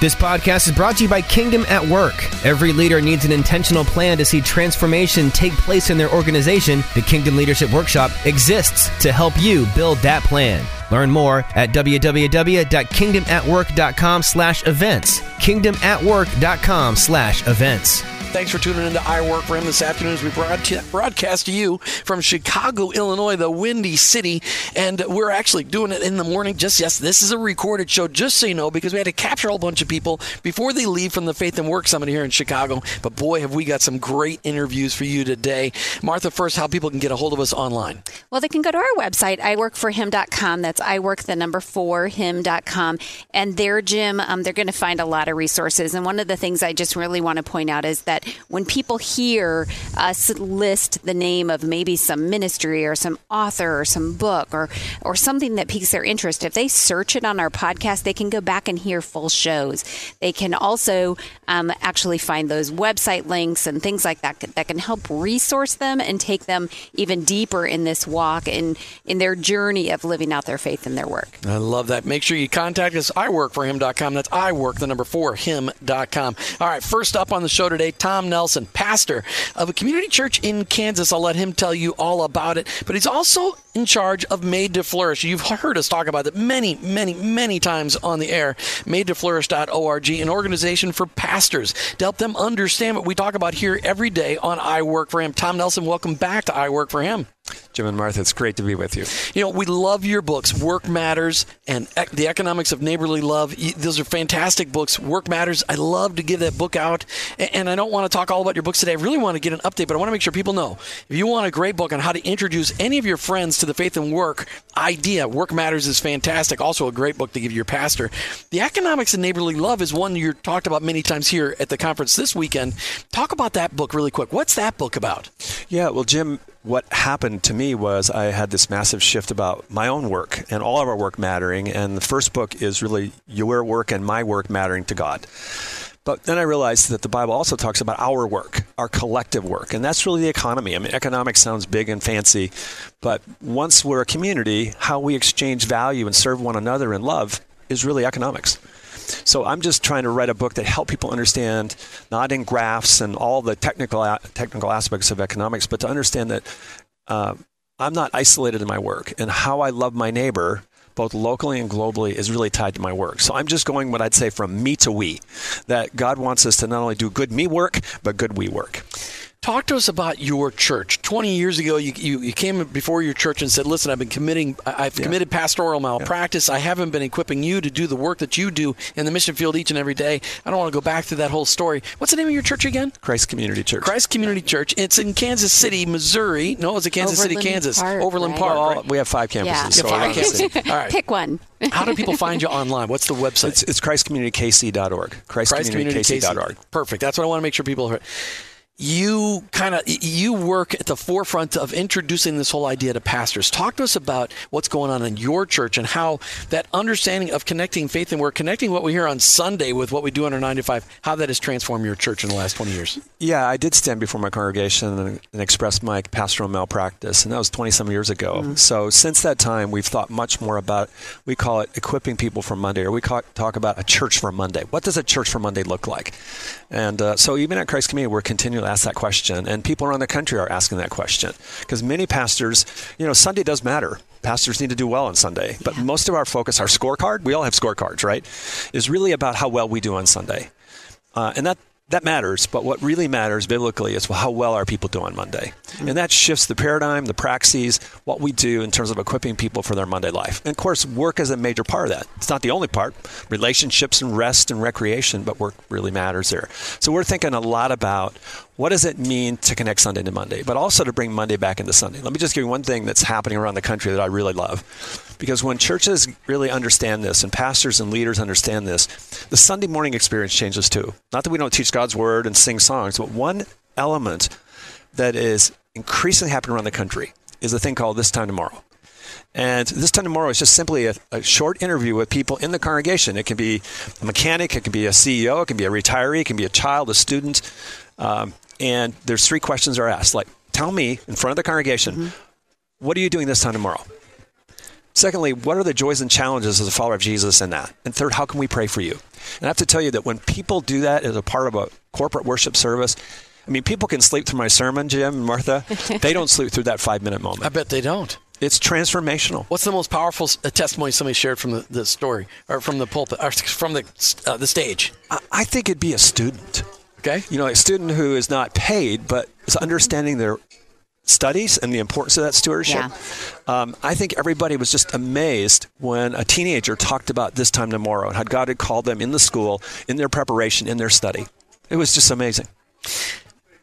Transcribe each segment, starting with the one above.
This podcast is brought to you by Kingdom at Work. Every leader needs an intentional plan to see transformation take place in their organization. The Kingdom Leadership Workshop exists to help you build that plan. Learn more at www.kingdomatwork.com slash events. kingdomatwork.com slash events. Thanks for tuning in to I Work for Him this afternoon as we broadcast to you from Chicago, Illinois, the Windy City. And we're actually doing it in the morning. Just yes, this is a recorded show, just so you know, because we had to capture a whole bunch of people before they leave from the Faith and Work Summit here in Chicago. But boy, have we got some great interviews for you today. Martha, first, how people can get a hold of us online. Well, they can go to our website, iworkforhim.com. That's iwork, the number four, him.com. And there, Jim, um, they're going to find a lot of resources. And one of the things I just really want to point out is that that when people hear us list the name of maybe some ministry or some author or some book or or something that piques their interest, if they search it on our podcast, they can go back and hear full shows. They can also um, actually find those website links and things like that that can help resource them and take them even deeper in this walk and in their journey of living out their faith in their work. I love that. Make sure you contact us. i iworkforhim.com. That's iwork, the number four, him.com. All right, first up on the show today, Tom Nelson, pastor of a community church in Kansas. I'll let him tell you all about it. But he's also in charge of Made to Flourish. You've heard us talk about it many, many, many times on the air. MadeToFlourish.org, an organization for pastors to help them understand what we talk about here every day on I Work for Him. Tom Nelson, welcome back to I Work for Him. Jim and Martha, it's great to be with you. You know, we love your books, Work Matters and The Economics of Neighborly Love. Those are fantastic books. Work Matters, I love to give that book out. And I don't want to talk all about your books today. I really want to get an update, but I want to make sure people know if you want a great book on how to introduce any of your friends to the faith and work idea, Work Matters is fantastic. Also, a great book to give your pastor. The Economics of Neighborly Love is one you talked about many times here at the conference this weekend. Talk about that book really quick. What's that book about? Yeah, well, Jim, what happened to me was I had this massive shift about my own work and all of our work mattering. And the first book is really your work and my work mattering to God. But then I realized that the Bible also talks about our work, our collective work, and that's really the economy. I mean, economics sounds big and fancy, but once we're a community, how we exchange value and serve one another in love is really economics. So I'm just trying to write a book that help people understand, not in graphs and all the technical technical aspects of economics, but to understand that uh, I'm not isolated in my work, and how I love my neighbor both locally and globally, is really tied to my work. So I'm just going what I'd say from me to we, that God wants us to not only do good me work, but good we work. Talk to us about your church. 20 years ago, you, you, you came before your church and said, Listen, I've been committing, I've yeah. committed pastoral malpractice. Yeah. I haven't been equipping you to do the work that you do in the mission field each and every day. I don't want to go back through that whole story. What's the name of your church again? Christ Community Church. Christ Community Church. It's in Kansas City, Missouri. No, it's in Kansas Overland City, Kansas. Park, Overland right? Park. Right? We have five campuses. Yeah. So five campuses. All right. Pick one. How do people find you online? What's the website? It's, it's ChristCommunityKC.org. ChristCommunityKC.org. Perfect. That's what I want to make sure people hear you kind of you work at the forefront of introducing this whole idea to pastors. Talk to us about what's going on in your church and how that understanding of connecting faith and we're connecting what we hear on sunday with what we do under 9 to 5 how that has transformed your church in the last 20 years. Yeah i did stand before my congregation and, and express my pastoral malpractice and that was 20 some years ago. Mm-hmm. so since that time we've thought much more about we call it equipping people for monday or we call, talk about a church for monday. What does a church for monday look like? And uh, so even at christ community we're continually ask that question, and people around the country are asking that question because many pastors, you know, Sunday does matter. Pastors need to do well on Sunday, but yeah. most of our focus, our scorecard, we all have scorecards, right? Is really about how well we do on Sunday, uh, and that that matters, but what really matters biblically is how well are people do on Monday. Mm-hmm. And that shifts the paradigm, the praxis, what we do in terms of equipping people for their Monday life. And of course, work is a major part of that. It's not the only part. Relationships and rest and recreation, but work really matters there. So we're thinking a lot about what does it mean to connect Sunday to Monday, but also to bring Monday back into Sunday. Let me just give you one thing that's happening around the country that I really love. Because when churches really understand this and pastors and leaders understand this, the Sunday morning experience changes too. Not that we don't teach God's word and sing songs, but one element that is increasingly happening around the country is a thing called This Time Tomorrow. And this time tomorrow is just simply a, a, short interview with people in the congregation. It can be a mechanic, it can be a CEO, it can be a retiree, it can be a child, a student. Um, and there's three questions are asked like, tell me in front of the congregation, mm-hmm. what are you doing this time tomorrow? Secondly, what are the joys and challenges as a follower of Jesus in that? And third, how can we pray for you? And I have to tell you that when people do that as a part of a corporate worship service, I mean, people can sleep through my sermon, Jim and Martha. they don't sleep through that five minute moment. I bet they don't. It's transformational. What's the most powerful uh, testimony somebody shared from the, the story or from the pulpit or from the uh, the stage? I, I think it'd be a student. Okay. You know, a student who is not paid but is understanding their studies and the importance of that stewardship. Yeah. Um, I think everybody was just amazed when a teenager talked about this time tomorrow and how God had called them in the school, in their preparation, in their study. It was just amazing.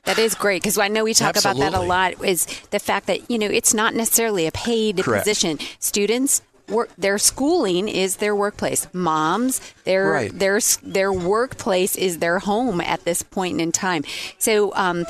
That is great because I know we talk about that a lot. Is the fact that you know it's not necessarily a paid Correct. position. Students work their schooling is their workplace. Moms, their Right. their their workplace is their home at this point in time. So, um,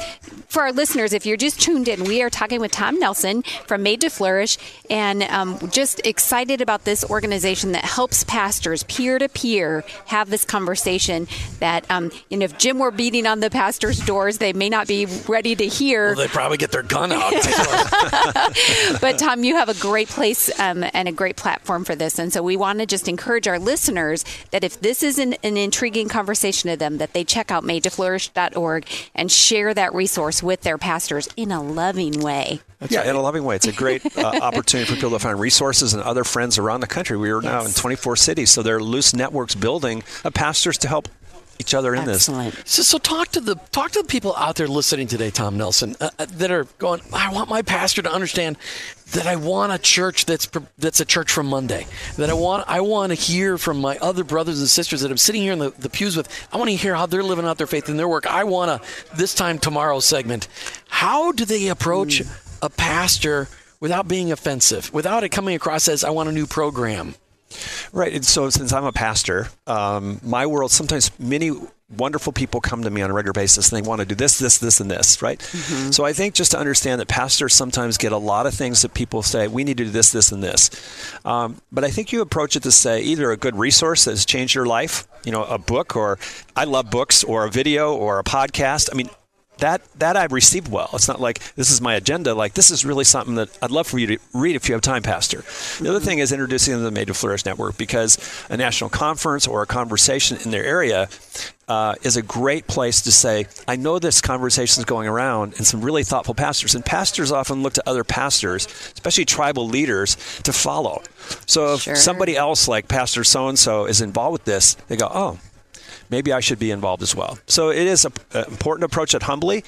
for our listeners, if you're just tuned in, we are talking with Tom Nelson from Made to Flourish, and um, just excited about this organization that helps pastors peer to peer have this conversation. That um, you know, if Jim were beating on the pastors' doors, they may not be ready to hear. Well, they probably get their gun out. but Tom, you have a great place um, and a great platform for this, and so we want to just encourage our listeners that if this is an, an intriguing conversation to them, that they check out madetoflourish.org and share that resource with their pastors in a loving way. yeah, in a loving way. It's a great uh, opportunity for people to find resources and other friends around the country. We are now in 24 cities, so there are loose networks building of pastors to help each other in this. So, so talk to the talk to the people out there listening today, Tom Nelson, uh, uh, that are going. I want my pastor to understand that I want a church that's that's a church from Monday. That I want I want to hear from my other brothers and sisters that I'm sitting here in the, the pews with. I want to hear how they're living out their faith in their work. I want to this time tomorrow segment. How do they approach a pastor without being offensive, without it coming across as I want a new program? Right. And so, since I'm a pastor, um, my world sometimes many wonderful people come to me on a regular basis and they want to do this, this, this, and this. Right. So, I think just to understand that pastors sometimes get a lot of things that people say we need to do this, this, and this. Um, but I think you approach it to say either a good resource that has changed your life, you know, a book, or I love books, or a video, or a podcast. I mean, that that I've received well. It's not like this is my agenda. Like this is really something that I'd love for you to read if you have time, Pastor. The other thing is introducing them to the Made to Flourish Network because a national conference or a conversation in their area uh, is a great place to say, I know this conversation is going around, and some really thoughtful pastors. And pastors often look to other pastors, especially tribal leaders, to follow. So if Sure. somebody else like Pastor so and so is involved with this, they go, oh maybe I should be involved as well. So it is an important approach it humbly,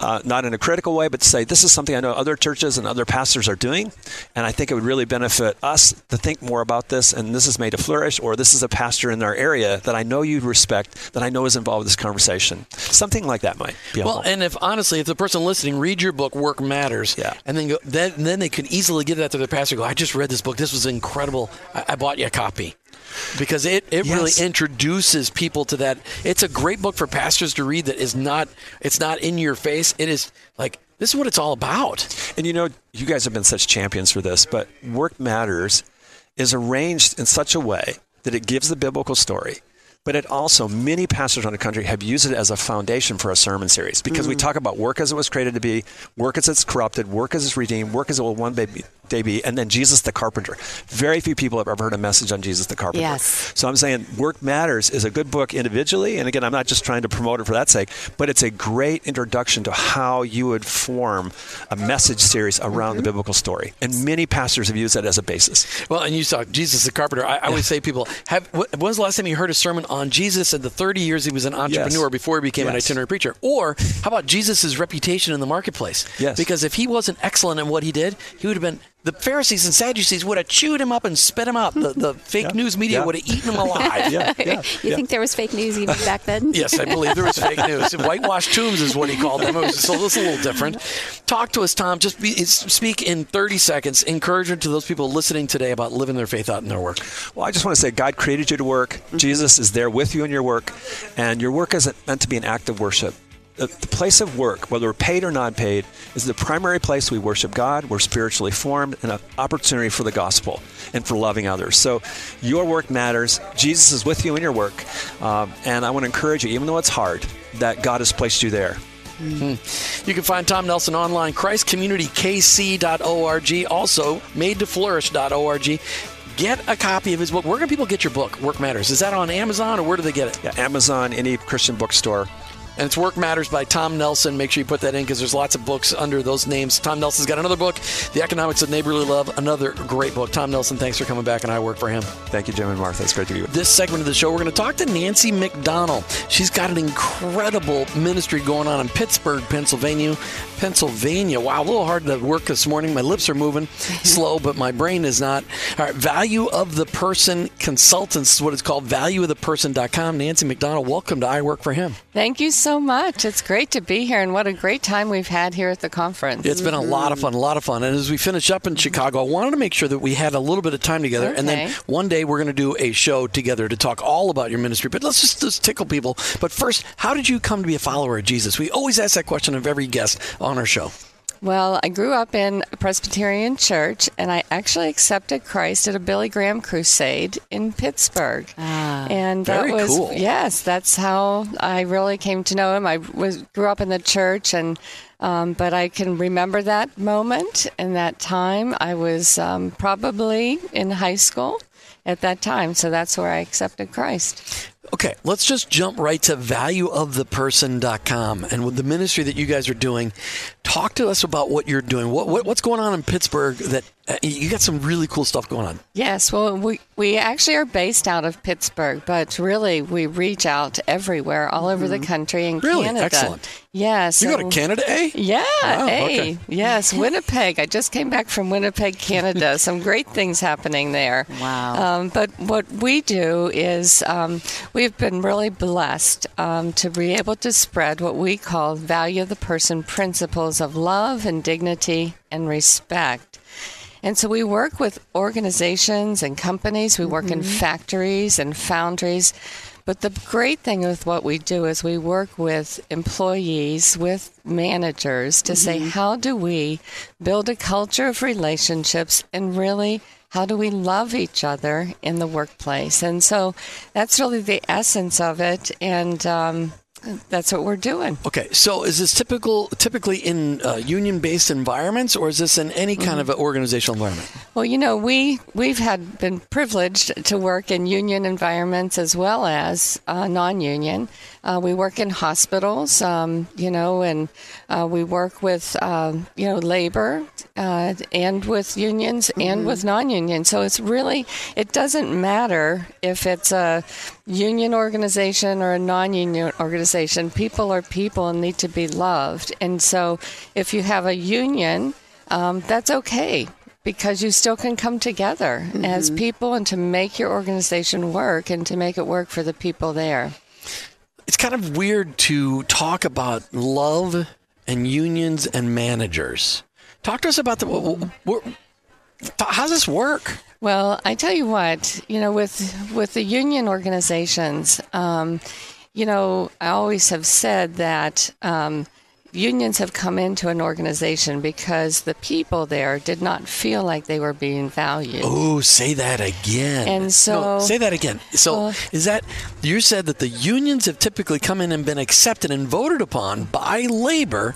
uh, not in a critical way, but to say this is something I know other churches and other pastors are doing, and I think it would really benefit us to think more about this. And this is made to flourish, or this is a pastor in our area that I know you respect, that I know is involved with this conversation. Something like that might be helpful. Well, and if honestly, if the person listening read your book, Work Matters, Yeah. and then go, then then they could easily give that to their pastor. Go, I just read this book. This was incredible. I, I bought you a copy because it it Yes. really introduces people to that. It's a great book for pastors to read. That is not it's not in your face. It is like this is what it's all about. And you know, you guys have been such champions for this, but Work Matters is arranged in such a way that it gives the biblical story. But it also, many pastors around the country have used it as a foundation for a sermon series because we mm. talk about work as it was created to be, work as it's corrupted, work as it's redeemed, work as it will one day be, day be, and then Jesus the carpenter. Very few people have ever heard a message on Jesus the carpenter. Yes. So I'm saying Work Matters is a good book individually. And again, I'm not just trying to promote it for that sake, but it's a great introduction to how you would form a message series around the mm-hmm. biblical story. And many pastors have used that as a basis. Well, and you saw Jesus the carpenter. I, I always say, to people, have wh- when's the last time you heard a sermon on Jesus and the 30 years he was an entrepreneur Yes. before he became an itinerant preacher? Or how about Jesus' reputation in the marketplace? Yes. Because if he wasn't excellent in what he did, he would have been. The Pharisees and Sadducees would have chewed him up and spit him out. The, the fake Yeah. news media Yeah. would have eaten him alive. Yeah, yeah. You yeah. think there was fake news even back then? Yes, I believe there was fake news. Whitewashed tombs is what he called them. It was so this is a little different. Talk to us, Tom. Just be, speak in 30 seconds. Encouragement to those people listening today about living their faith out in their work. Well, I just want to say God created you to work. Mm-hmm. Jesus is there with you in your work, and your work isn't meant to be an act of worship. The, the place of work, whether we're paid or non paid, is the primary place we worship God. We're spiritually formed and an opportunity for the gospel and for loving others. So your work matters. Jesus is with you in your work. Um, and I want to encourage you, even though it's hard, that God has placed you there. Hmm. You can find Tom Nelson online, ChristCommunityKC.org, also MadeToFlourish.org. Get a copy of his book. Where can people get your book, Work Matters? Is that on Amazon or where do they get it? Yeah, Amazon, any Christian bookstore. And it's Work Matters by Tom Nelson. Make sure you put that in because there's lots of books under those names. Tom Nelson's got another book, The Economics of Neighborly Love, another great book. Tom Nelson, thanks for coming back, and I work for him. Thank you, Jim and Martha. It's great to be with you. This segment of the show, we're going to talk to Nancy McDonnell. She's got an incredible ministry going on in Pittsburgh, Pennsylvania. Pennsylvania. Wow, a little hard to work this morning. My lips are moving slow, but my brain is not. All right, Value of the Person Consultants is what it's called, valueoftheperson.com. Nancy McDonnell, welcome to I Work for Him. Thank you so much. It's great to be here, and what a great time we've had here at the conference. It's been a lot of fun, a lot of fun. And as we finish up in Chicago, I wanted to make sure that we had a little bit of time together. Okay. And then one day we're going to do a show together to talk all about your ministry. But let's just, just tickle people. But first, how did you come to be a follower of Jesus? We always ask that question of every guest on our show. Well, I grew up in a Presbyterian church, and I actually accepted Christ at a Billy Graham crusade in Pittsburgh. Ah, and that was cool. yes, that's how I really came to know him. I was grew up in the church, and um, but I can remember that moment and that time. I was um, probably in high school at that time, so that's where I accepted Christ. Okay, let's just jump right to valueoftheperson.com and with the ministry that you guys are doing. Talk to us about what you're doing. What, what what's going on in Pittsburgh that you got some really cool stuff going on. Yes, well, we, we actually are based out of Pittsburgh, but really we reach out everywhere, all over mm-hmm. the country and really? Canada. Excellent. Yes. You go to Canada, eh? Yeah, wow, eh. Okay. Yes, Winnipeg. I just came back from Winnipeg, Canada. some great things happening there. Wow. Um, but what we do is um, we've been really blessed um, to be able to spread what we call value of the person principles of love and dignity and respect and so we work with organizations and companies, we work mm-hmm. in factories and foundries. But the great thing with what we do is we work with employees, with managers to mm-hmm. say, how do we build a culture of relationships and really how do we love each other in the workplace? And so that's really the essence of it. And um, that's what we're doing. Okay, so is this typical, typically in uh, union-based environments, or is this in any kind mm-hmm. of organizational environment? Well, you know, we we've had been privileged to work in union environments as well as uh, non-union. Uh, we work in hospitals, um, you know, and uh, we work with um, you know labor uh, and with unions mm-hmm. and with non-union. So it's really it doesn't matter if it's a union organization or a non-union organization. People are people and need to be loved. And so if you have a union, um, that's okay because you still can come together mm-hmm. as people and to make your organization work and to make it work for the people there. It's kind of weird to talk about love and unions and managers. Talk to us about the. How does this work? Well, I tell you what, you know, with with the union organizations, um, you know, I always have said that um, unions have come into an organization because the people there did not feel like they were being valued. Oh, say that again. And so, no, say that again. So, uh, is that you said that the unions have typically come in and been accepted and voted upon by labor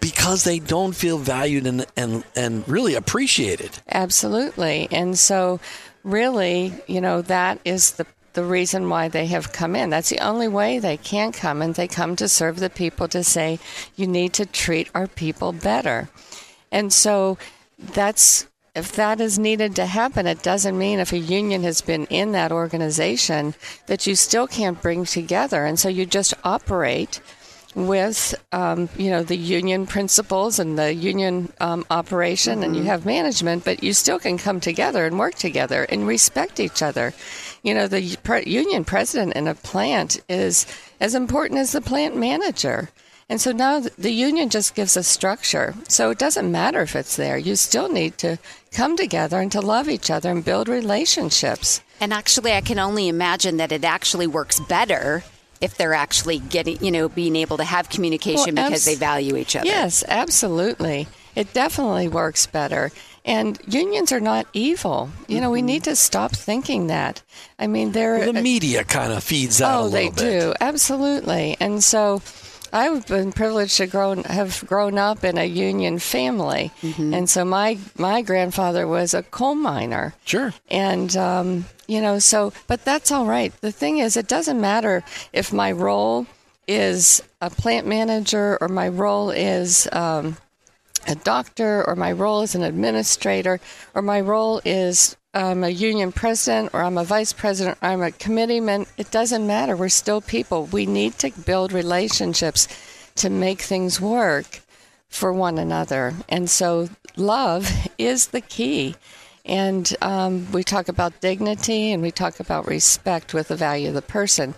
because they don't feel valued and and and really appreciated. Absolutely. And so really, you know, that is the the reason why they have come in. That's the only way they can come, and they come to serve the people to say, you need to treat our people better. And so that's if that is needed to happen, it doesn't mean if a union has been in that organization that you still can't bring together. And so you just operate with um, you know the union principles and the union um, operation, mm-hmm. and you mm-hmm. have management, but you still can come together and work together and respect each other. You know, the pre- union president in a plant is as important as the plant manager. And so now the union just gives a structure. So it doesn't matter if it's there. You still need to come together and to love each other and build relationships. And actually, I can only imagine that it actually works better if they're actually getting, you know, being able to have communication well, because abs- they value each other. Yes, absolutely. It definitely works better. And unions are not evil. You know, mm-hmm. we need to stop thinking that. I mean, they're well, the media kind of feeds that. Oh, they bit. do absolutely. And so, I've been privileged to grow have grown up in a union family, Mm-hmm. and so my my grandfather was a coal miner. Sure. And, um, you know, so, but that's all right. The thing is, it doesn't matter if my role is a plant manager or my role is um, a doctor or my role is an administrator or my role is I'm a union president or I'm a vice president or I'm a committeeman. It doesn't matter. We're still people. We need to build relationships to make things work for one another. And so love is the key. And um, we talk about dignity and we talk about respect with the value of the person.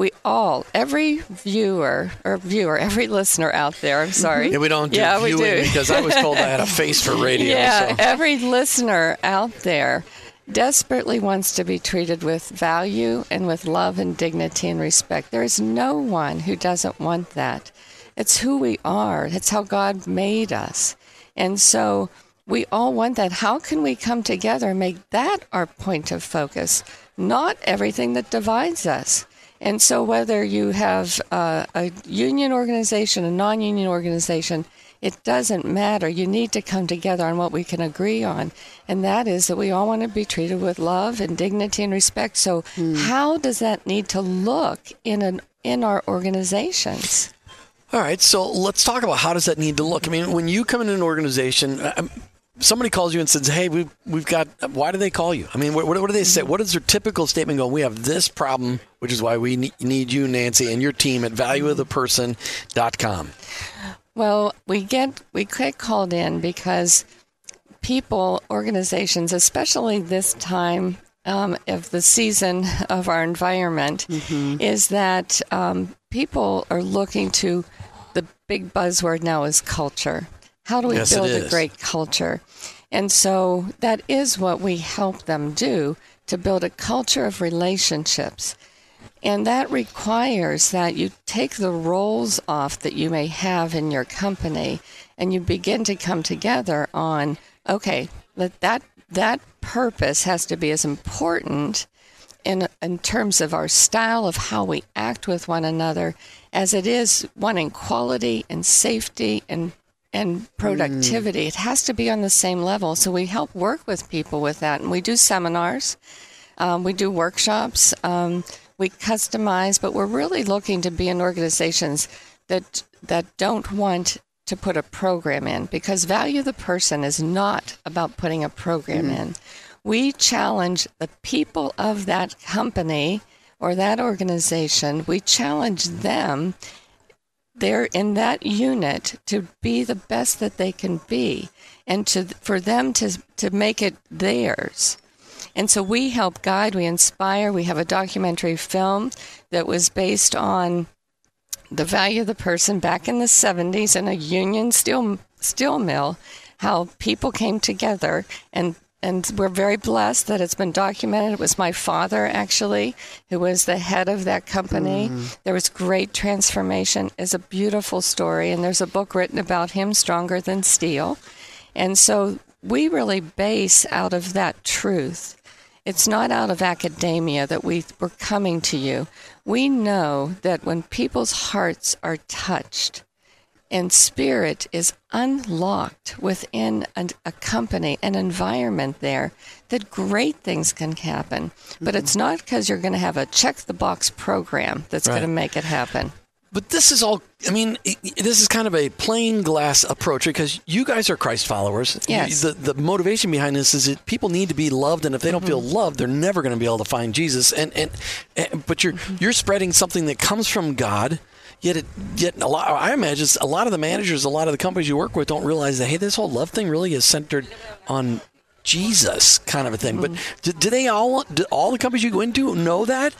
We all, every viewer or viewer, every listener out there, I'm sorry. Yeah, we don't do yeah, we viewing do. because I was told I had a face for radio. Yeah, so. every listener out there desperately wants to be treated with value and with love and dignity and respect. There is no one who doesn't want that. It's who we are, it's how God made us. And so we all want that. How can we come together and make that our point of focus, not everything that divides us? And so, whether you have uh, a union organization, a non union organization, it doesn't matter. You need to come together on what we can agree on. And that is that we all want to be treated with love and dignity and respect. So, how does that need to look in, an, in our organizations? All right, so let's talk about how does that need to look. I mean, when you come in an organization, um, somebody calls you and says, "Hey, we've we've got." Why do they call you? I mean, what, what do they say? What is their typical statement? Go, we have this problem, which is why we need you, Nancy, and your team at valueoftheperson.com. Well, we get we get called in because people, organizations, especially this time um, of the season of our environment, is that um, people are looking to the big buzzword now is culture. How do we Yes, build a great culture? And so that is what we help them do to build a culture of relationships. And that requires that you take the roles off that you may have in your company and you begin to come together on okay, that that, that purpose has to be as important in in terms of our style of how we act with one another as it is wanting quality and safety and and productivity. It has to be on the same level. So we help work with people with that, and we do seminars. Um, we do workshops. Um, we customize, but we're really looking to be in organizations that that don't want to put a program in because value the person is not about putting a program in. We challenge the people of that company or that organization. We challenge them they're in that unit to be the best that they can be and to for them to to make it theirs. And so we help guide, we inspire. We have a documentary film that was based on the value of the person back in the 70s in a union steel steel mill, how people came together and and we're very blessed that it's been documented. It was my father actually who was the head of that company. Mm-hmm. There was great transformation. It's a beautiful story, and there's a book written about him, Stronger Than Steel. And so we really base out of that truth. It's not out of academia that we, we're coming to you. We know that when people's hearts are touched and spirit is unlocked within an, a company, an environment there, that great things can happen. But mm-hmm. it's not because you're going to have a check the box program that's Right. going to make it happen. But this is all, I mean, this is kind of a plain glass approach because you guys are Christ followers. Yes. The, the motivation behind this is that people need to be loved, and if they don't feel mm-hmm. loved, they're never going to be able to find Jesus. And, and, and but you're mm-hmm. you're spreading something that comes from God. Yet, it, yet a lot. I imagine a lot of the managers, a lot of the companies you work with, don't realize that hey, this whole love thing really is centered on Jesus, kind of a thing. But mm-hmm. do, do they all? Do all the companies you go into know that?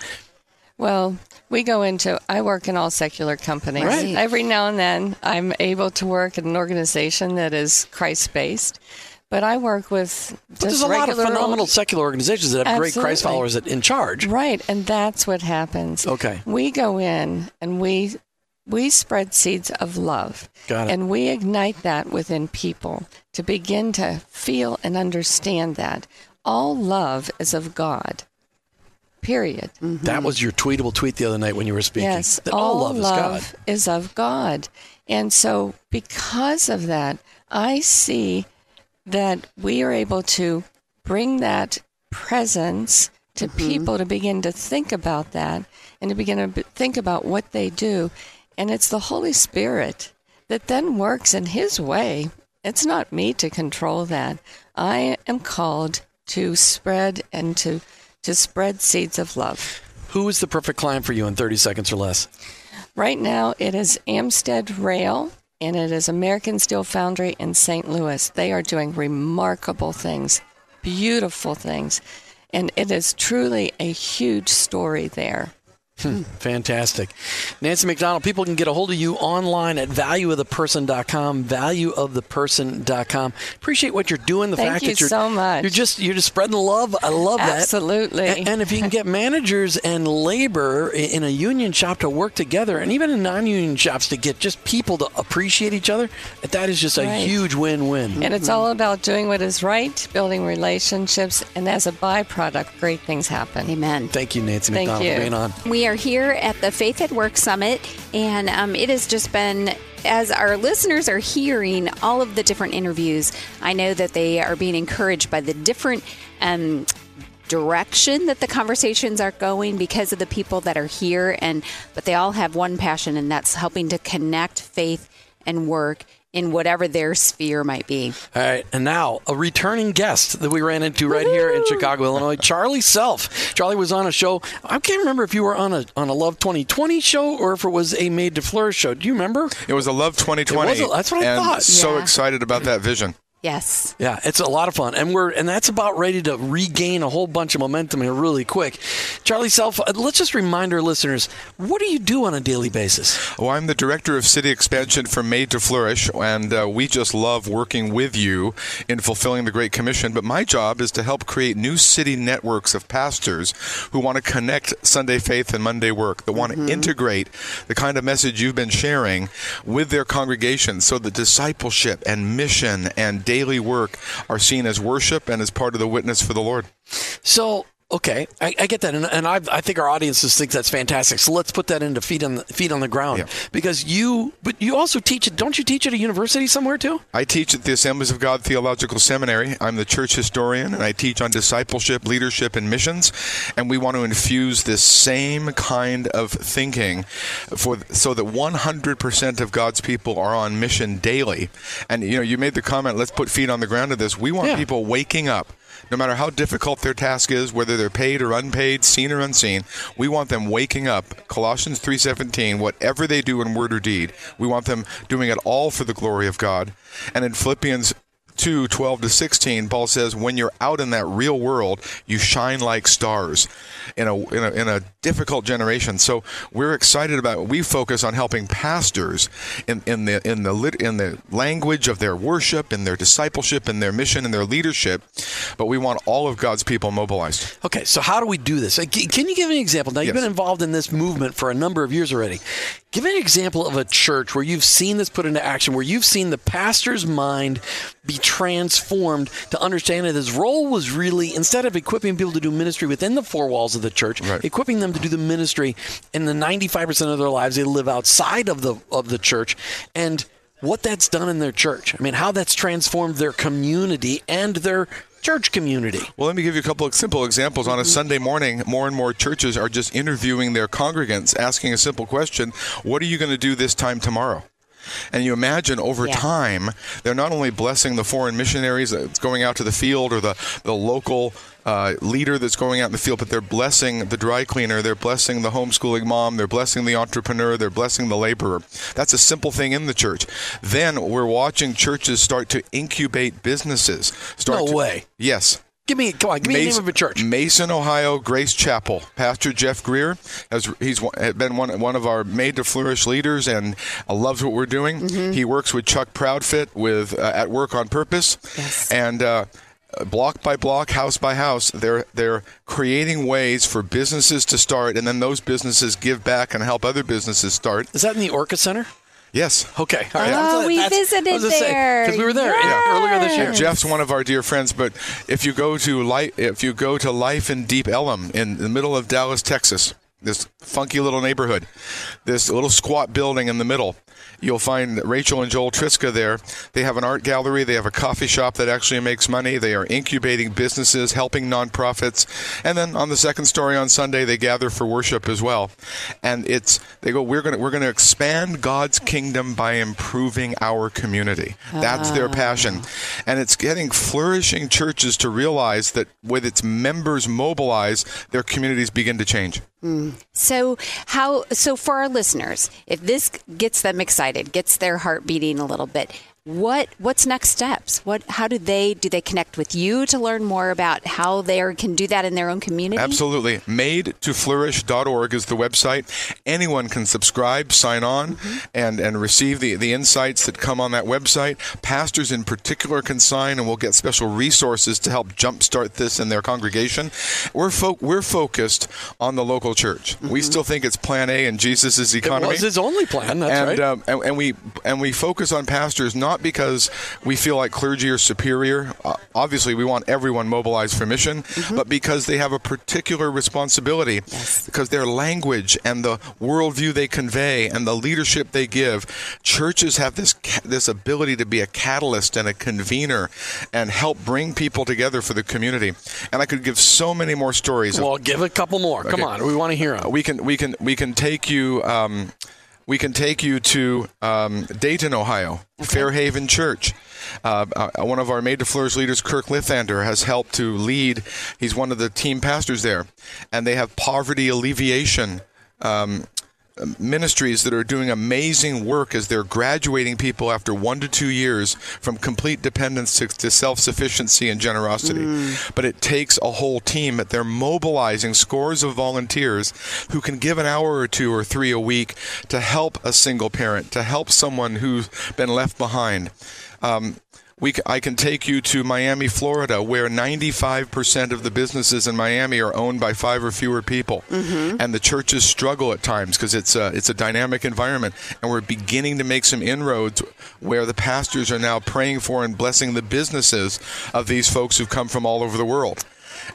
Well, we go into, I work in all secular companies. Right. Every now and then, I'm able to work in an organization that is Christ based. But I work with just But there's a lot of phenomenal old- secular organizations that have great Christ followers that, in charge. Right, and that's what happens. Okay. We go in and we we spread seeds of love. Got it. And we ignite that within people to begin to feel and understand that all love is of God. Period. Mm-hmm. That was your tweetable tweet the other night when you were speaking. Yes, That all, love, is God. is of God. And so, because of that, I see that we are able to bring that presence to mm-hmm. people to begin to think about that and to begin to think about what they do. And it's the Holy Spirit that then works in His way. It's not me to control that. I am called to spread and to, to spread seeds of love. Who is the perfect client for you in 30 seconds or less? Right now, it is Amsted Rail and it is American Steel Foundry in St. Louis. They are doing remarkable things, beautiful things, and it is truly a huge story there. Hmm, fantastic. Nancy McDonnell, people can get a hold of you online at valueoftheperson.com, valueoftheperson.com. Appreciate what you're doing. The Thank fact you that you're so much. You're just you're just spreading the love. I love that. Absolutely. A- And if you can get managers and labor in a union shop to work together, and even in non-union shops to get just people to appreciate each other, that is just a Right. huge win-win. And it's all about doing what is right, building relationships, and as a byproduct, great things happen. Amen. Thank you, Nancy Thank McDonnell, you. for being on. We are here at the Faith at Work Summit, and um, it has just been. As our listeners are hearing all of the different interviews, I know that they are being encouraged by the different um, direction that the conversations are going because of the people that are here, and but they all have one passion, and that's helping to connect faith and work in whatever their sphere might be. All right, and now a returning guest that we ran into right here in Chicago, Illinois, Charlie Self. Charlie was on a show. I can't remember if you were on a on a Love 2020 show or if it was a Made to Flourish show. Do you remember? It was a Love 2020. It was a- that's what I and thought. So Yeah. excited about that vision. Yes. Yeah, it's a lot of fun, and we're and that's about ready to regain a whole bunch of momentum here really quick. Charlie Self, uh, let's just remind our listeners, what do you do on a daily basis? Well, I'm the director of city expansion for Made to Flourish, and uh, we just love working with you in fulfilling the Great Commission. But my job is to help create new city networks of pastors who want to connect Sunday faith and Monday work, that want to integrate the kind of message you've been sharing with their congregations so that discipleship and mission and daily work are seen as worship and as part of the witness for the Lord. So, okay, I, I get that, and, and I, I think our audiences think that's fantastic. So let's put that into feet on the feet on the ground, Yeah. because you, but you also teach it. Don't you teach at a university somewhere too? I teach at the Assemblies of God Theological Seminary. I'm the church historian, and I teach on discipleship, leadership, and missions. And we want to infuse this same kind of thinking, for so that 100% of God's people are on mission daily. And you know, you made the comment, "Let's put feet on the ground to this." We want Yeah. people waking up. No matter how difficult their task is, whether they're paid or unpaid, seen or unseen, we want them waking up. Colossians 3:17, whatever they do in word or deed, we want them doing it all for the glory of God. And in Philippians 2 12 to 16 paul says when you're out in that real world you shine like stars in a, in a in a difficult generation so we're excited about we focus on helping pastors in, in the in the lit, in the language of their worship in their discipleship in their mission and their leadership but we want all of god's people mobilized Okay, so how do we do this? Uh, Can you give me an example? Now, you've Yes. been involved in this movement for a number of years already. Give me an example of a church where you've seen this put into action, where you've seen the pastor's mind be transformed to understand that his role was really, instead of equipping people to do ministry within the four walls of the church, Right. equipping them to do the ministry in the 95% of their lives they live outside of the of the church. And what that's done in their church. I mean, how that's transformed their community and their church community. Well, let me give you a couple of simple examples. On a Sunday morning, more and more churches are just interviewing their congregants, asking a simple question What are you going to do this time tomorrow? And you imagine over Yeah. time, they're not only blessing the foreign missionaries that's going out to the field or the, the local uh, leader that's going out in the field, but they're blessing the dry cleaner, they're blessing the homeschooling mom, they're blessing the entrepreneur, they're blessing the laborer. That's a simple thing in the church. Then we're watching churches start to incubate businesses. Start No to- way. Yes. Give me, come on, give me the name of a church. Mason, Ohio, Grace Chapel. Pastor Jeff Greer has he's been one one of our Made to Flourish leaders and uh, loves what we're doing. Mm-hmm. He works with Chuck Proudfit with uh, at Work on Purpose, Yes. and. Uh, Block by block, house by house, they're they're creating ways for businesses to start, and then those businesses give back and help other businesses start. Is that in the Orca Center? Yes. Okay. All right. Oh, we visited there. because we were there Yes. earlier this year. Jeff's one of our dear friends, but if you go to life, if you go to Life in Deep Ellum in the middle of Dallas, Texas, this funky little neighborhood, this little squat building in the middle, you'll find Rachel and Joel Triska there. They have an art gallery. They have a coffee shop that actually makes money. They are incubating businesses, helping nonprofits, and then on the second story on Sunday they gather for worship as well. And it's they go we're going to we're going to expand God's kingdom by improving our community. That's their ah. passion. And it's getting flourishing churches to realize that with its members mobilized, their communities begin to change. So how so for our listeners, if this gets them excited, gets their heart beating a little bit, what what's next steps? What how do they do they connect with you to learn more about how they are, can do that in their own community? Absolutely. Made to flourish.org is the website. Anyone can subscribe, sign on, and, and receive the, the insights that come on that website. Pastors in particular can sign, and we'll get special resources to help jumpstart this in their congregation. We're, fo- we're focused on the local church. We still think it's plan A in Jesus' It economy was his only plan. That's and, right. um, and and we and we focus on pastors not because we feel like clergy are superior. Uh, obviously, we want everyone mobilized for mission, Mm-hmm. but because they have a particular responsibility, because their language and the worldview they convey and the leadership they give, churches have this ca- this ability to be a catalyst and a convener and help bring people together for the community. And I could give so many more stories. of well, give a couple more. Come on. We want to hear them. we can we can we can take you um, we can take you to um, Dayton, Ohio, Fairhaven Church. Uh, uh, one of our Made to Flourish leaders, Kirk Lithander, has helped to lead. He's one of the team pastors there, and they have poverty alleviation. Um, ministries that are doing amazing work as they're graduating people after one to two years from complete dependence to, to self-sufficiency and generosity. But it takes a whole team that they're mobilizing scores of volunteers who can give an hour or two or three a week to help a single parent, to help someone who's been left behind. Um, we, I can take you to Miami, Florida, where 95% of the businesses in Miami are owned by five or fewer people, mm-hmm. and the churches struggle at times because it's a it's a dynamic environment, and we're beginning to make some inroads where the pastors are now praying for and blessing the businesses of these folks who've come from all over the world.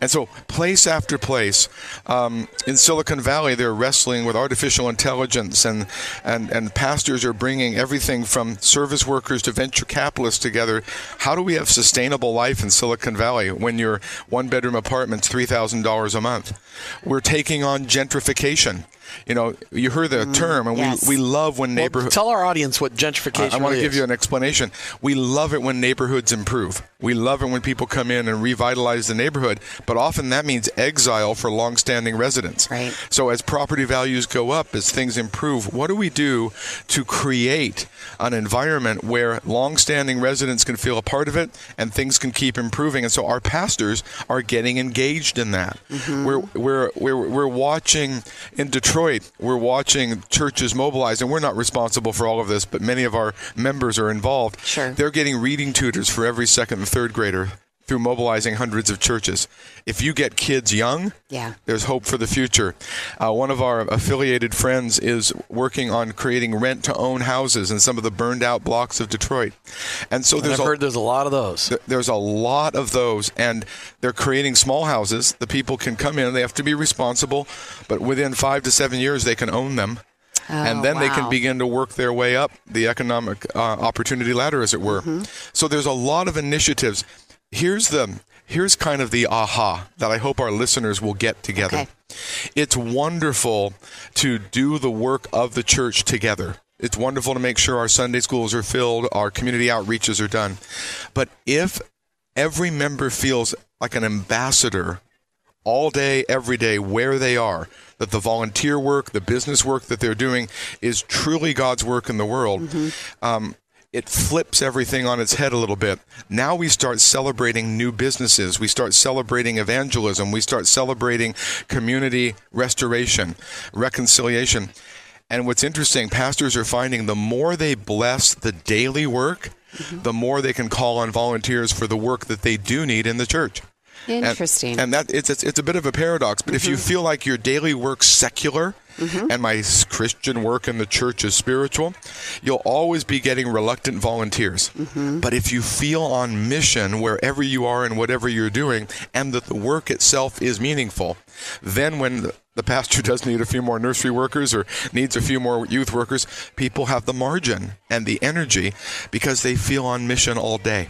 And so, place after place um, in Silicon Valley, they're wrestling with artificial intelligence, and, and, and pastors are bringing everything from service workers to venture capitalists together. How do we have sustainable life in Silicon Valley when your one bedroom apartment's $3,000 a month? We're taking on gentrification. You know, you heard the mm, term, and yes. we, we love when Well, tell our audience what gentrification I, want really to give is. you an explanation. We love it when neighborhoods improve. We love it when people come in and revitalize the neighborhood, but often that means exile for longstanding residents. Right. So as property values go up, as things improve, what do we do to create an environment where longstanding residents can feel a part of it and things can keep improving? And so our pastors are getting engaged in that. Mm-hmm. We're, we're, we're, we're watching in Detroit, we're watching churches mobilize, and we're not responsible for all of this, but many of our members are involved. Sure. They're getting reading tutors for every second and third grader through mobilizing hundreds of churches. If you get kids young, Yeah. there's hope for the future. Uh, one of our affiliated friends is working on creating rent to own houses in some of the burned out blocks of Detroit. And so And there's I've a, heard there's a lot of those. th- there's a lot of those, and they're creating small houses. The people can come in, they have to be responsible, but within five to seven years, they can own them. and then they can begin to work their way up the economic uh, opportunity ladder, as it were. So there's a lot of initiatives. Here's the here's kind of the aha that I hope our listeners will get together. Okay. It's wonderful to do the work of the church together. It's wonderful to make sure our Sunday schools are filled, our community outreaches are done. But if every member feels like an ambassador all day, every day, where they are, that the volunteer work, the business work that they're doing is truly God's work in the world. Um, it flips everything on its head a little bit. Now we start celebrating new businesses. We start celebrating evangelism. We start celebrating community restoration, reconciliation. And what's interesting, pastors are finding the more they bless the daily work, mm-hmm. the more they can call on volunteers for the work that they do need in the church. Interesting. And, that it's, it's it's a bit of a paradox, but if you mm-hmm. feel like your daily work's secular Mm-hmm. and my Christian work in the church is spiritual, you'll always be getting reluctant volunteers. Mm-hmm. But if you feel on mission wherever you are and whatever you're doing, and that the work itself is meaningful, then when the- the pastor does need a few more nursery workers or needs a few more youth workers, people have the margin and the energy because they feel on mission all day.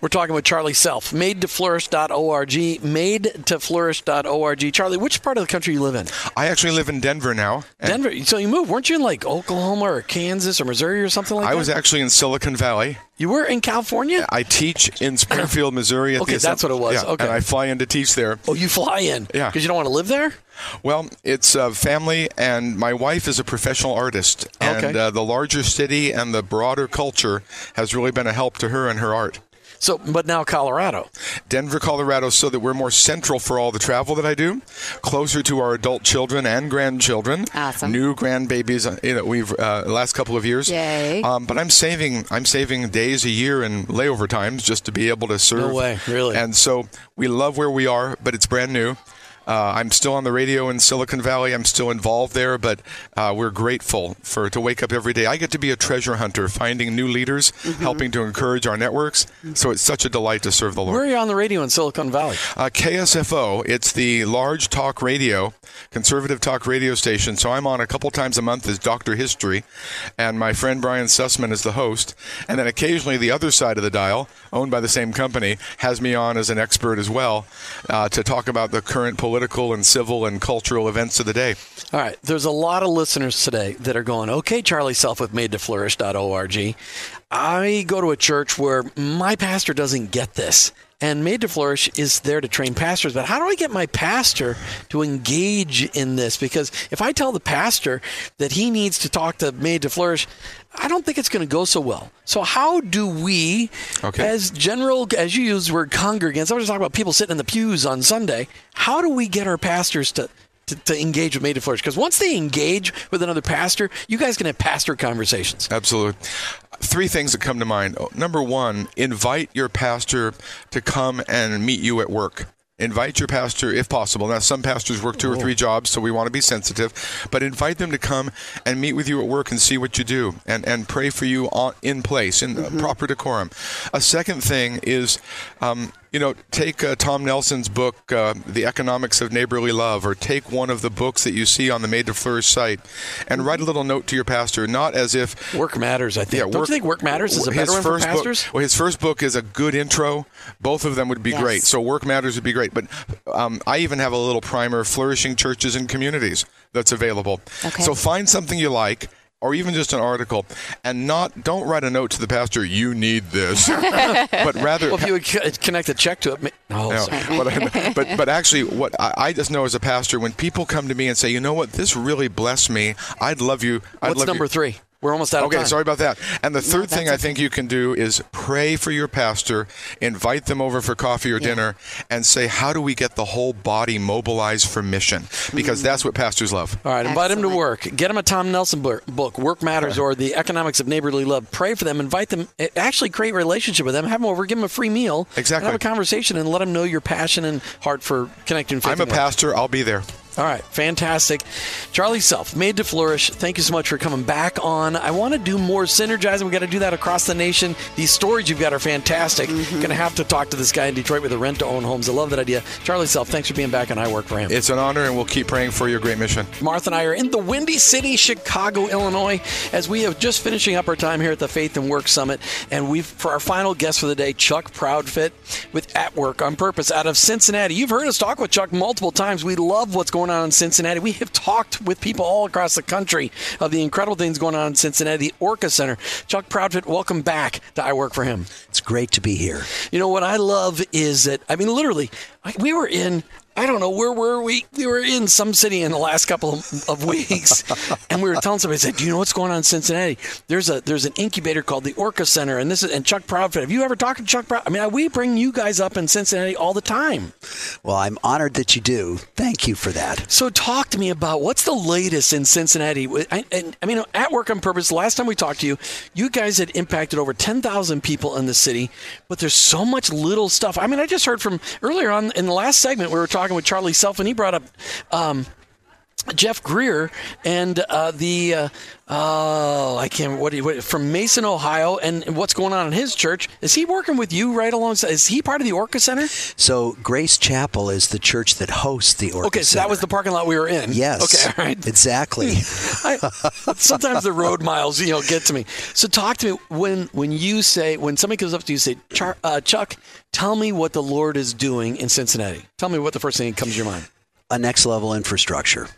We're talking with Charlie Self, made to flourish.org, made to flourish.org. Charlie, which part of the country you live in? I actually live in Denver now. Denver. So you moved, weren't you in like Oklahoma or Kansas or Missouri or something like I that? I was actually in Silicon Valley. You were in California? I teach in Springfield, Missouri. At Okay, that's what it was. Yeah, Okay. and I fly in to teach there. Oh, you fly in? Yeah. Because you don't want to live there? Well, it's a family, and my wife is a professional artist. And Okay. uh, the larger city and the broader culture has really been a help to her and her art. So, but now Colorado. Denver, Colorado, so that we're more central for all the travel that I do, closer to our adult children and grandchildren. Awesome. New grandbabies. uh, You know, we've uh, last couple of years. Yay. Um, but I'm saving. I'm saving days a year in layover times just to be able to serve. No way, really? And so we love where we are, but it's brand new. Uh, I'm still on the radio in Silicon Valley. I'm still involved there, but uh, we're grateful for to wake up every day. I get to be a treasure hunter, finding new leaders, Mm-hmm. helping to encourage our networks. So it's such a delight to serve the Lord. Where are you on the radio in Silicon Valley? Uh, KSFO, it's the large talk radio, conservative talk radio station. So I'm on a couple times a month as Dr. History, and my friend Brian Sussman is the host. And then occasionally the other side of the dial, owned by the same company, has me on as an expert as well uh, to talk about the current political and civil and cultural events of the day. All right. There's a lot of listeners today that are going, okay, Charlie Self with made to flourish.org. I go to a church where my pastor doesn't get this. And Made to Flourish is there to train pastors. But how do I get my pastor to engage in this? Because if I tell the pastor that he needs to talk to Made to Flourish, I don't think it's going to go so well. So how do we, Okay. as general, as you use the word congregants, I'm just talking about people sitting in the pews on Sunday. How do we get our pastors to to, to engage with Made to Flourish. Because once they engage with another pastor, you guys can have pastor conversations. Absolutely. Three things that come to mind. Number one, invite your pastor to come and meet you at work. Invite your pastor if possible. Now, some pastors work two or three jobs, so we want to be sensitive, but invite them to come and meet with you at work and see what you do and, and pray for you on, in place, in uh, proper decorum. A second thing is, um, you know, take uh, Tom Nelson's book, uh, The Economics of Neighborly Love, or take one of the books that you see on the Made to Flourish site and write a little note to your pastor, not as if Work matters, I think. Yeah, Don't work- you think work matters is a his better one for first pastors? Book, well, his first book is a good intro. Both of them would be Yes. great. So work matters would be great. But um, I even have a little primer, flourishing churches and communities, that's available. Okay. So find something you like. Or even just an article, and not don't write a note to the pastor. You need this, but rather Well, if you would connect a check to it. Oh, no, but, but but actually, what I, I just know as a pastor, when people come to me and say, you know what, this really blessed me, I'd love you. I'd What's love number you. three? We're almost out of Okay, time. sorry about that. And the third thing I that's think you can do is pray for your pastor, invite them over for coffee or dinner, and say, how do we get the whole body mobilized for mission? Because that's what pastors love. All right, invite them to work. Get them a Tom Nelson book, book, Work Matters, or The Economics of Neighborly Love. Pray for them. Invite them. eh, Actually, create a relationship with them. Have them over. Give them a free meal. Exactly. And have a conversation and let them know your passion and heart for connecting. Faith I'm a work. pastor. I'll be there. All right, fantastic. Charlie Self, Made to Flourish, thank you so much for coming back on. I want to do more synergizing. we got to do that across the nation. These stories you've got are fantastic. Mm-hmm. Going to have to talk to this guy in Detroit with a rent to own homes. I love that idea. Charlie Self, thanks for being back on I Work for Him. It's an honor, and we'll keep praying for your great mission. Martha and I are in the Windy City, Chicago, Illinois, as we have just finishing up our time here at the Faith and Work Summit. And we've, for our final guest for the day, Chuck Proudfit with At Work on Purpose out of Cincinnati. You've heard us talk with Chuck multiple times. We love what's going on in Cincinnati. We have talked with people all across the country of the incredible things going on in Cincinnati, the Orca Center. Chuck Proudfit, welcome back to I Work for Him. It's great to be here. You know what I love is that I mean literally we were in I don't know where were we we were in some city in the last couple of, of weeks and we were telling somebody said do you know what's going on in Cincinnati there's a there's an incubator called the Orca Center and this is and Chuck Proudfit have you ever talked to Chuck Proud I mean we bring you guys up in Cincinnati all the time Well, I'm honored that you do. Thank you for that. so talk to me about what's the latest in Cincinnati. I, and, I mean, at Work on Purpose, last time we talked to you, you guys had impacted over 10,000 people in the city, but there's so much little stuff. I mean, I just heard from earlier on in the last segment, we were talking with Charlie Self, and he brought up um, Jeff Greer and uh, the uh, oh I can't what, do you, what from Mason, Ohio, and what's going on in his church? Is he working with you right alongside? Is he part of the Orca Center? So Grace Chapel is the church that hosts the Orca Okay, so Center. that was the parking lot we were in. Yes. Okay, all right. Exactly. I, sometimes the road miles, you know, get to me. So talk to me when when you say when somebody comes up to you say, Char, uh, Chuck, tell me what the Lord is doing in Cincinnati. Tell me what the first thing that comes to your mind. a next level infrastructure.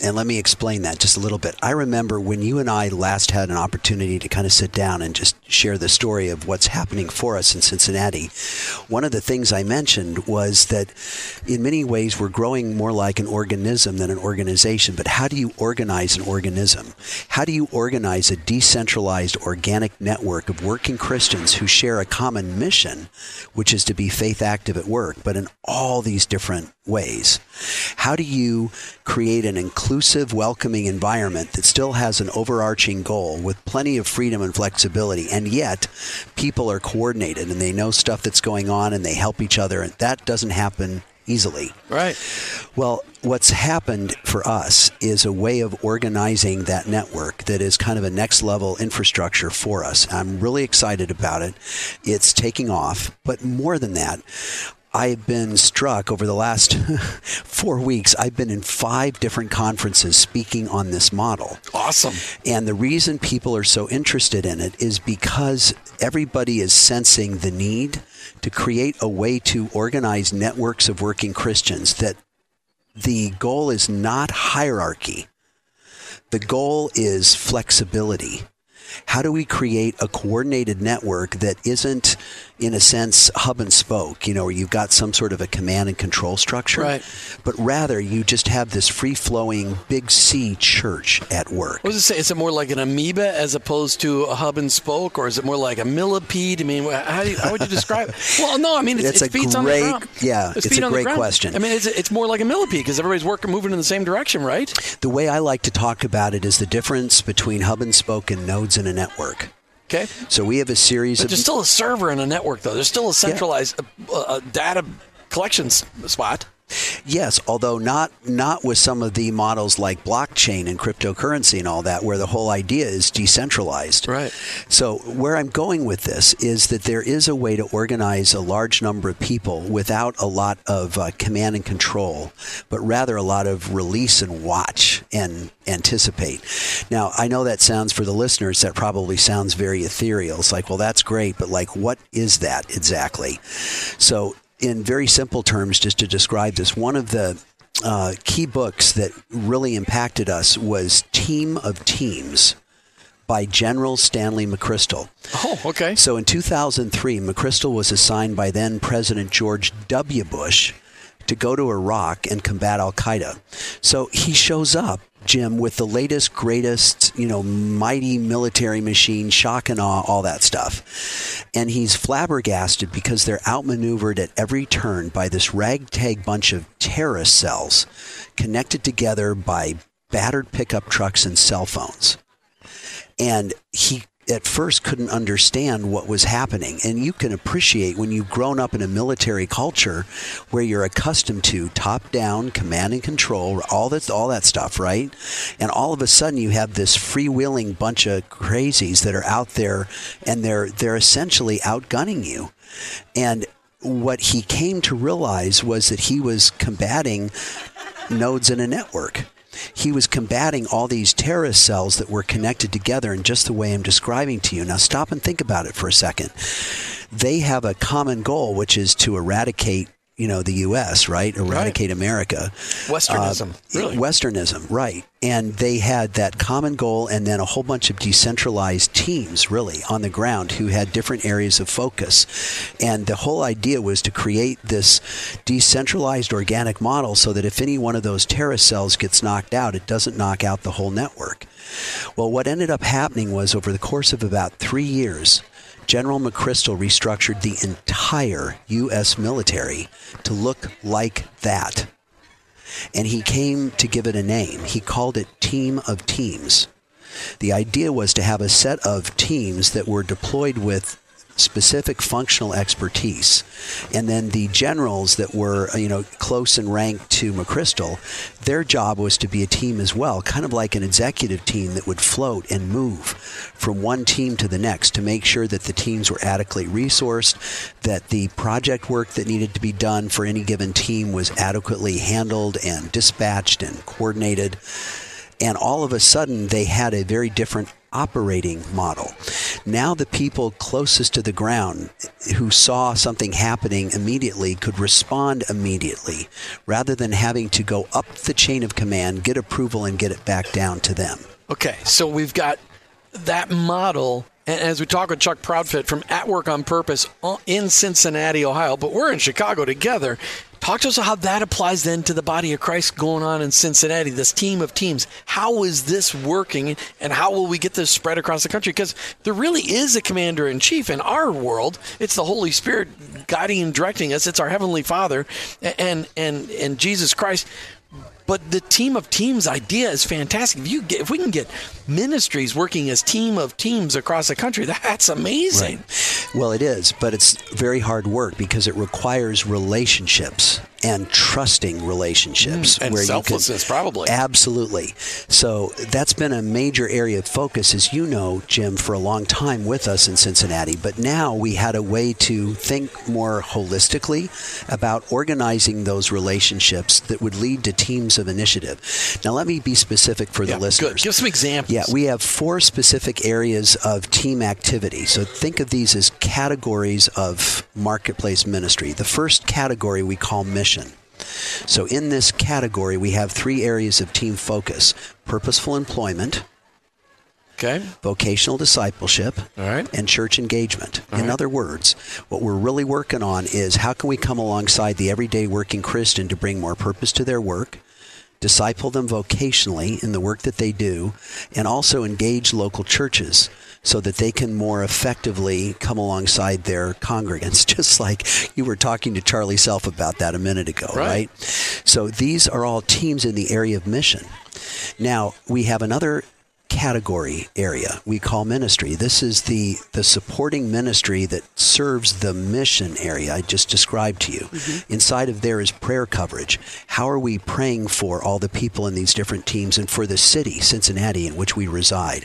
And let me explain that just a little bit. I remember when you and I last had an opportunity to kind of sit down and just share the story of what's happening for us in Cincinnati. One of the things I mentioned was that in many ways we're growing more like an organism than an organization. But how do you organize an organism? How do you organize a decentralized organic network of working Christians who share a common mission, which is to be faith active at work, but in all these different ways? How do you create an inclusive, welcoming environment that still has an overarching goal with plenty of freedom and flexibility, and yet people are coordinated and they know stuff that's going on and they help each other? And that doesn't happen easily. Right. Well, what's happened for us is a way of organizing that network that is kind of a next level infrastructure for us. I'm really excited about it. It's taking off, but more than that, I've been struck over the last four weeks. I've been in five different conferences speaking on this model. Awesome. And the reason people are so interested in it is because everybody is sensing the need to create a way to organize networks of working Christians that the goal is not hierarchy. The goal is flexibility. How do we create a coordinated network that isn't, in a sense, hub and spoke, you know, where you've got some sort of a command and control structure, Right. but rather you just have this free flowing big C church at work? What does it say? Is it more like an amoeba as opposed to a hub and spoke, or is it more like a millipede? I mean, how, do you, how would you describe it? Well, no, I mean, it's, It's it's a feet on the great- ground. yeah, it's feet a great question. I mean, it's, it's more like a millipede because everybody's working, moving in the same direction, right? The way I like to talk about it is the difference between hub and spoke and nodes in a network. Okay. So we have a series But of there's still a server in a network, though. There's still a centralized uh, uh, data collection spot. Yes, although not not with some of the models like blockchain and cryptocurrency and all that, where the whole idea is decentralized. Right. So where I'm going with this is that there is a way to organize a large number of people without a lot of uh, command and control, but rather a lot of release and watch and anticipate. Now I know that sounds for the listeners that probably sounds very ethereal. It's like, well, that's great, but like, what is that exactly? So in very simple terms, just to describe this, one of the uh, key books that really impacted us was Team of Teams by General Stanley McChrystal. Oh, okay. So in 2003, McChrystal was assigned by then President George W. Bush to go to Iraq and combat Al Qaeda. So he shows up, Jim, with the latest, greatest, you know, mighty military machine, shock and awe, all that stuff. And he's flabbergasted because they're outmaneuvered at every turn by this ragtag bunch of terrorist cells connected together by battered pickup trucks and cell phones and he at first couldn't understand what was happening. And you can appreciate when you've grown up in a military culture where you're accustomed to top down command and control all that all that stuff right? And all of a sudden you have this freewheeling bunch of crazies that are out there and they're they're essentially outgunning you. And what he came to realize was that he was combating nodes in a network. He was combating all these terrorist cells that were connected together in just the way I'm describing to you. Now, stop and think about it for a second. They have a common goal, which is to eradicate, you know, the U.S., right? Eradicate America. Westernism, Uh, really. Westernism, right. And they had that common goal and then a whole bunch of decentralized teams, really, on the ground who had different areas of focus. And the whole idea was to create this decentralized organic model so that if any one of those terrorist cells gets knocked out, it doesn't knock out the whole network. Well, what ended up happening was over the course of about three years, General McChrystal restructured the entire U.S. military to look like that and he came to give it a name. He called it Team of Teams. The idea was to have a set of teams that were deployed with specific functional expertise. And then the generals that were, you know, close in rank to McChrystal, their job was to be a team as well, kind of like an executive team that would float and move from one team to the next to make sure that the teams were adequately resourced, that the project work that needed to be done for any given team was adequately handled and dispatched and coordinated. And all of a sudden, they had a very different operating model. Now, the people closest to the ground who saw something happening immediately could respond immediately rather than having to go up the chain of command, get approval, and get it back down to them. Okay, so we've got that model. And as we talk with Chuck Proudfit from At Work on Purpose uh, in Cincinnati, Ohio, but we're in Chicago together. Talk to us about how that applies then to the body of Christ going on in Cincinnati, this team of teams. How is this working and how will we get this spread across the country? Because there really is a commander in chief in our world. It's the Holy Spirit guiding and directing us. It's our Heavenly Father and and and Jesus Christ. But the team of teams idea is fantastic. If you get, if we can get ministries working as team of teams across the country, that's amazing. Right. Well, it is, but it's very hard work because it requires relationships and trusting relationships mm, and where selflessness you can, probably. Absolutely. So that's been a major area of focus as you know jim for a long time with us in cincinnati. But now we had a way to think more holistically about organizing those relationships that would lead to teams of initiative. Now let me be specific for yeah, the listeners. Good. give some examples. Yeah we have four specific areas of team activity. So think of these as categories of marketplace ministry. The first category we call mission so, in this category, we have three areas of team focus purposeful employment. Okay. Vocational discipleship All right. and church engagement. All In right. other words, what we're really working on is how can we come alongside the everyday working Christian to bring more purpose to their work, disciple them vocationally in the work that they do, and also engage local churches so that they can more effectively come alongside their congregants, just like you were talking to Charlie Self about that a minute ago, Right. right? So these are all teams in the area of mission. Now, we have another category area we call ministry. This is the the supporting ministry that serves the mission area I just described to you. Inside of there is prayer coverage. How are we praying for all the people in these different teams and for the city, Cincinnati, in which we reside?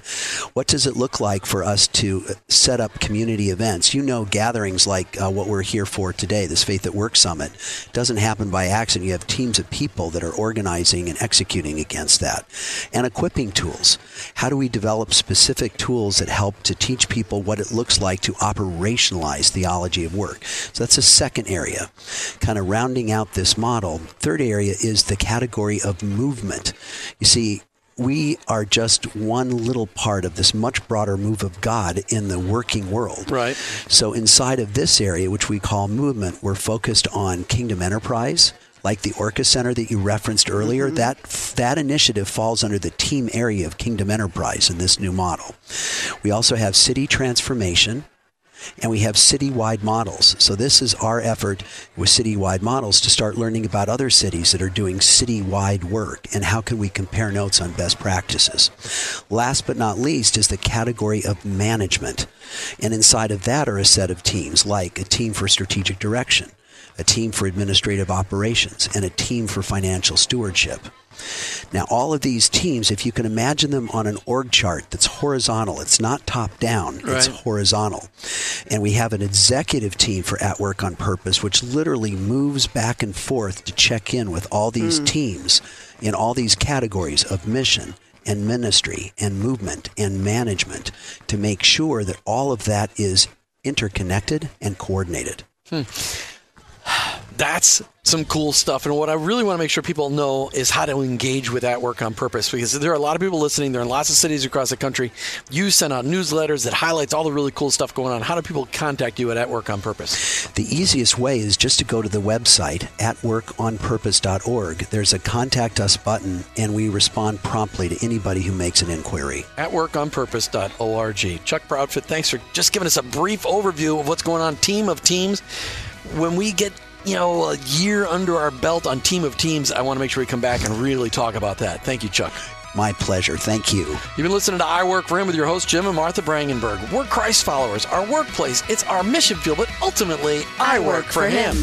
What does it look like for us to uh, set up community events? You know, gatherings like uh, what we're here for today, this Faith at Work Summit, doesn't happen by accident. You have teams of people that are organizing and executing against that. And equipping tools. How do we develop specific tools that help to teach people what it looks like to operationalize theology of work? So that's a second area. Kind of rounding out this model. Third area is the category of movement. You see, we are just one little part of this much broader move of God in the working world. Right. So inside of this area, which we call movement, we're focused on kingdom enterprise, like the Orca Center that you referenced earlier. Mm-hmm. That that initiative falls under the team area of kingdom enterprise in this new model. We also have city transformation. And we have citywide models. So, this is our effort with citywide models to start learning about other cities that are doing citywide work and how can we compare notes on best practices. Last but not least is the category of management. And inside of that are a set of teams like a team for strategic direction, a team for administrative operations, and a team for financial stewardship. Now, all of these teams, if you can imagine them on an org chart that's horizontal, it's not top down, it's horizontal. And we have an executive team for At Work on Purpose, which literally moves back and forth to check in with all these hmm. teams in all these categories of mission and ministry and movement and management to make sure that all of that is interconnected and coordinated. Hmm. That's some cool stuff. And what I really want to make sure people know is how to engage with that work on purpose because there are a lot of people listening. There are lots of cities across the country. You send out newsletters that highlights all the really cool stuff going on. How do people contact you at At Work on Purpose? The easiest way is just to go to the website at workonpurpose.org. There's a contact us button, and we respond promptly to anybody who makes an inquiry. At workonpurpose.org. Chuck Proudfit, thanks for just giving us a brief overview of what's going on. Team of teams. When we get you know, a year under our belt on Team of Teams, I want to make sure we come back and really talk about that. Thank you, Chuck. My pleasure. Thank you. You've been listening to I Work for Him with your host, Jim and Martha Brangenberg. We're Christ followers. Our workplace, it's our mission field, but ultimately, I, work, for him.